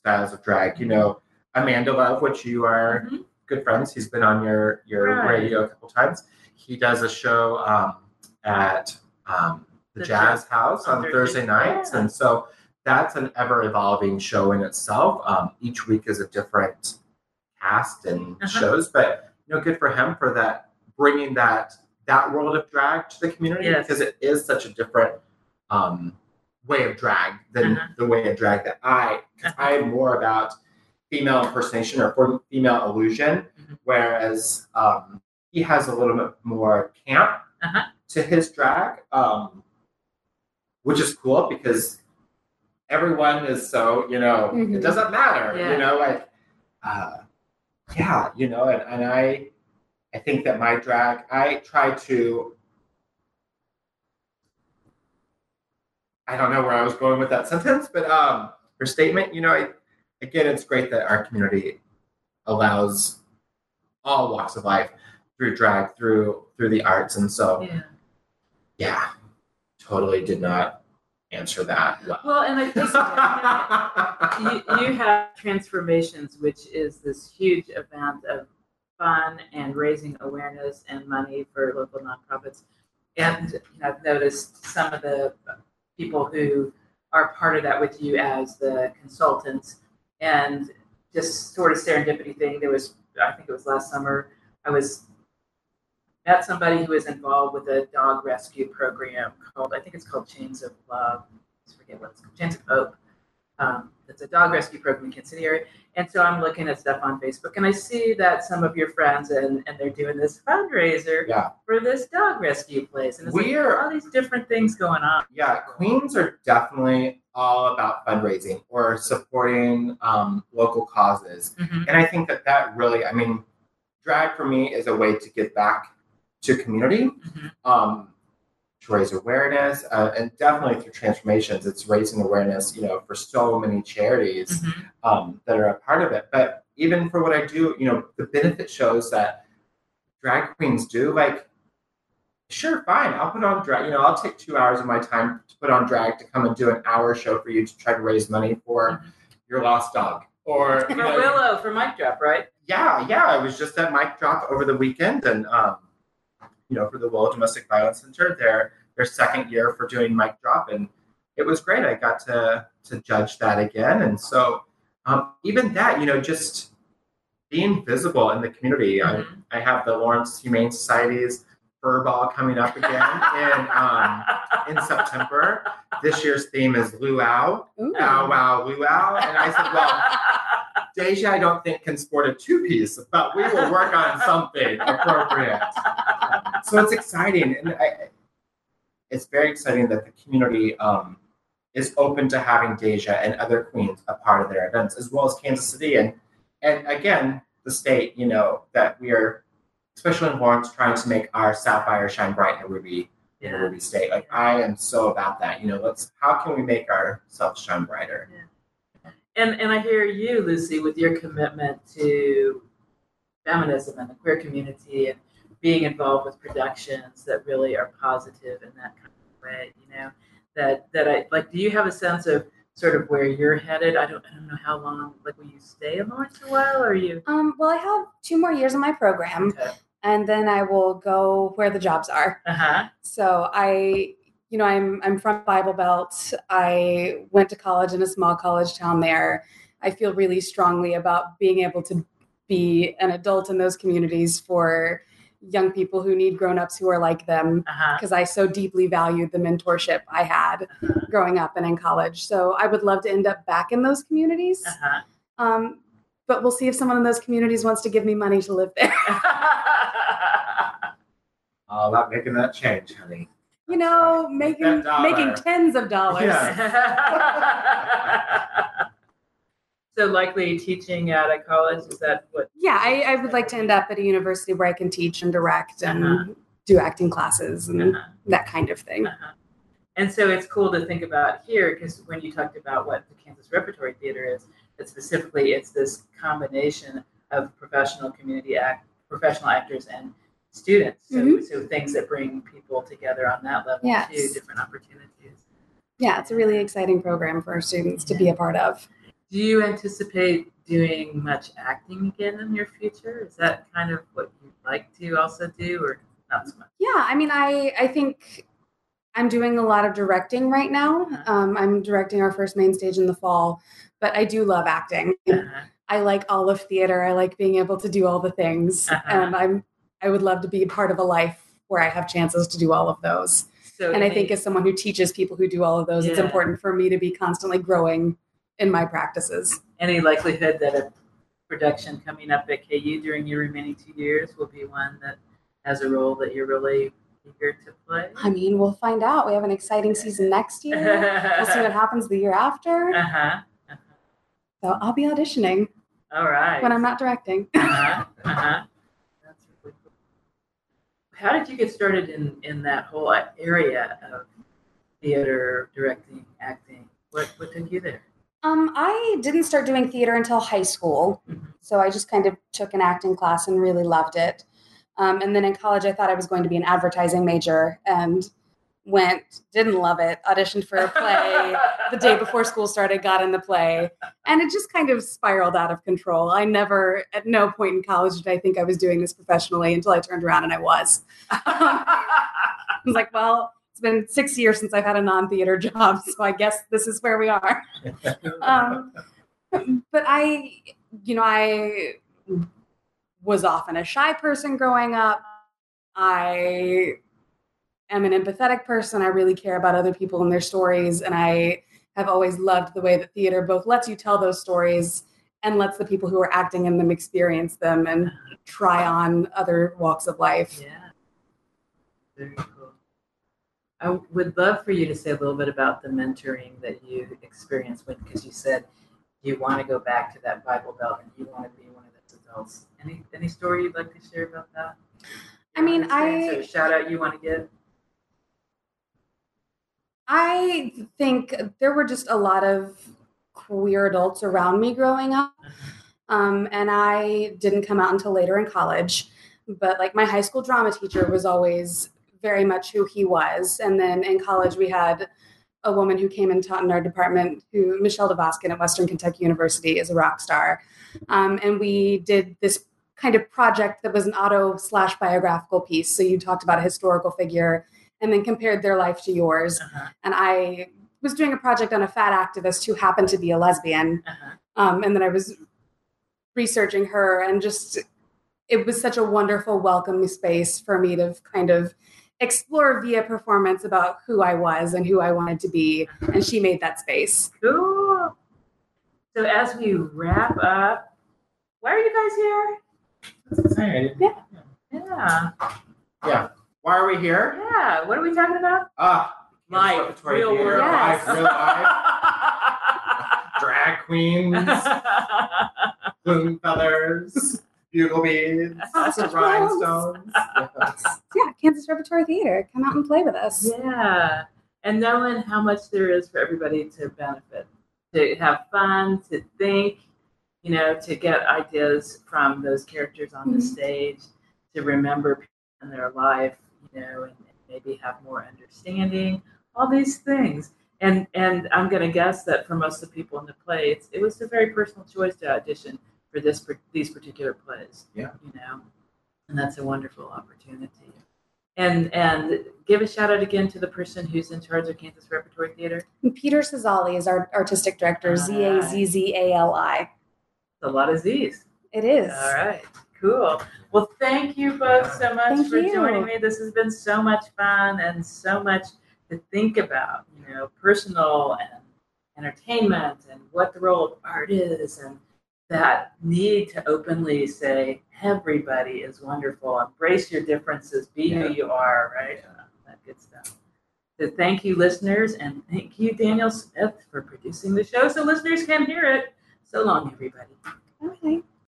styles of drag. You know, Amanda Love, which you are Mhm. good friends. He's been on your your Right. radio a couple times. He does a show um, at um, the, The Jazz Jazz- House on on Thursday Thursday, nights, yeah. and so that's an ever evolving show in itself. Um, each week is a different cast and Uh-huh. shows, but you know, good for him for that bringing that that world of drag to the community Yes. because it is such a different um, way of drag than Uh-huh. the way of drag that I, because I am more about female impersonation or for- female illusion, Mhm. whereas um, he has a little bit more camp Uh-huh. To his drag, um, which is cool because everyone is so you know Mhm. it doesn't matter, Yeah. you know, like uh, yeah, you know, and, and I I think that my drag I try to I don't know where I was going with that sentence, but um, her statement, you know, I, again, it's great that our community allows all walks of life through drag, through through the arts, and so Yeah. Yeah, totally did not answer that well. Well, and I think you, you have transformations, which is this huge event of fun and raising awareness and money for local nonprofits. And I've noticed some of the people who are part of that with you as the consultants, and just sort of serendipity thing. There was, I think it was last summer, I was met somebody who is involved with a dog rescue program called, I think it's called Chains of Love. I forget what it's called, Chains of Hope. Um, it's a dog rescue program in Kansas City area. And so I'm looking at stuff on Facebook and I see that some of your friends and, and they're doing this fundraiser Yeah. for this dog rescue place. And it's like We're- all these different things going on. Yeah, Queens are definitely all about fundraising or supporting um, local causes. Mhm. And I think that that really, I mean, drag for me is a way to give back to community, Mhm. um, to raise awareness, uh, and definitely through transformations, it's raising awareness, you know, for so many charities Mhm. um, that are a part of it. But even for what I do, you know, the benefit shows that drag queens do, like, sure, fine, I'll put on drag, you know, I'll take two hours of my time to put on drag to come and do an hour show for you to try to raise money for Mhm. your lost dog. Or, you For know, Willow, for Mic Drop, right? yeah, yeah, I was just at Mic Drop over the weekend, and um, you know, for the Willow Domestic Violence Center, their their second year for doing Mic Drop, and it was great. I got to to judge that again, and so um, even that, you know, just being visible in the community. Mhm. I, I have the Lawrence Humane Society's Fur Ball coming up again in um, in September. This year's theme is luau, Ooh. ow wow luau, and I said, well. Deja, I don't think can sport a two piece, but we will work on something appropriate. So it's exciting, and I, it's very exciting that the community um, is open to having Deja and other queens a part of their events, as well as Kansas City, and and again the state. You know that we are, especially in Lawrence, trying to make our sapphire shine bright in a ruby in a yeah. ruby state. Like I am so about that. You know, let's how can we make ourselves shine brighter? And and I hear you, Lucy, with your commitment to feminism and the queer community and being involved with productions that really are positive in that kind of way, you know. That that I like do you have a sense of sort of where you're headed? I don't I don't know how long like will you stay in Lawrence a while or are you Um, well, I have two more years in my program, okay. and then I will go where the jobs are. Uh-huh. So I, you know, I'm I'm from Bible Belt. I went to college in a small college town there. I feel really strongly about being able to be an adult in those communities for young people who need grown-ups who are like them Uh-huh. because I so deeply valued the mentorship I had growing up and in college. So I would love to end up back in those communities. Uh-huh. Um, but we'll see if someone in those communities wants to give me money to live there. All about making that change, honey. You know, Make making making tens of dollars. Yeah. so likely teaching at a college is that what Yeah, I, I would like to end up at a university where I can teach and direct and Uh-huh. do acting classes and Uh-huh. that kind of thing. Uh-huh. And so it's cool to think about here because when you talked about what the Kansas Repertory Theater is, that specifically it's this combination of professional community act, professional actors and students. So, Mhm. so things that bring people together on that level Yes. too, different opportunities. Yeah, it's a really exciting program for our students to be a part of. Do you anticipate doing much acting again in your future? Is that kind of what you'd like to also do, or not so much? Yeah, I mean, I I think I'm doing a lot of directing right now. Um, I'm directing our first main stage in the fall, but I do love acting. Uh-huh. I like all of theater. I like being able to do all the things, Uh-huh. and I'm I would love to be part of a life where I have chances to do all of those. So And I think as someone who teaches people who do all of those, it's important for me to be constantly growing in my practices. any likelihood that a production coming up at KU during your remaining two years will be one that has a role that you're really eager to play? I mean, we'll find out. We have an exciting season next year. We'll see what happens the year after. Uh-huh. So I'll be auditioning All right. when I'm not directing. uh-huh. Uh-huh. That's really cool. How did you get started in, in that whole area of theater, directing, acting? What, what took you there? Um, I didn't start doing theater until high school, so I just kind of took an acting class and really loved it. Um, and then in college, I thought I was going to be an advertising major and went, didn't love it, auditioned for a play the day before school started, got in the play, and it just kind of spiraled out of control. I never, at no point in college, did I think I was doing this professionally until I turned around and I was. I was like, well, been six years since I've had a non theater job, so I guess this is where we are. Um, but I, you know, I was often a shy person growing up. I am an empathetic person. I really care about other people and their stories. And I have always loved the way that theater both lets you tell those stories and lets the people who are acting in them experience them and try on other walks of life. Yeah. I would love for you to say a little bit about the mentoring that you experienced when, because you said you want to go back to that Bible Belt and you want to be one of those adults. Any any story you'd like to share about that? I mean, I- shout out you want to give. I think there were just a lot of queer adults around me growing up. Um, and I didn't come out until later in college. But like my high school drama teacher was always very much who he was. And then in college, we had a woman who came and taught in our department, who Michelle Dvoskin at Western Kentucky University is a rock star. Um, and we did this kind of project that was an auto slash biographical piece. So you talked about a historical figure and then compared their life to yours. Uh-huh, And I was doing a project on a fat activist who happened to be a lesbian. uh-huh. Um, and then I was researching her, and just it was such a wonderful, welcoming space for me to kind of explore via performance about who I was and who I wanted to be. And she made that space. Cool. So as we wrap up, why are you guys here? That's exciting. Yeah. Yeah. Why are we here? Yeah. What are we talking about? Ah, Life, real theater, world. Yes. life, real life, drag queens, plume feathers, bugle beads, Sausage rhinestones. Yeah, Kansas Repertory Theater. Come out and play with us. yeah. And knowing how much there is for everybody to benefit, to have fun, to think, you know, to get ideas from those characters on the Mhm. stage, to remember people in their life, you know, and, and maybe have more understanding, all these things. And and I'm going to guess that for most of the people in the play, it's, it was a very personal choice to audition for this these particular plays. Yeah. You know, and that's a wonderful opportunity. And and give a shout out again to the person who's in charge of Kansas Repertory Theater. Peter Zazzali is our artistic director, Ah. Z A Z Z A L I. It's a lot of Z's. It is. All right, cool. Well, thank you both so much Thank for you. joining me. This has been so much fun and so much to think about, you know, personal and entertainment and what the role of art is and that need to openly say everybody is wonderful. Embrace your differences, be Yeah. who you are, right? Uh, that good stuff. So thank you, listeners, and thank you, Daniel Smith, for producing the show so listeners can hear it. So long, everybody. Okay.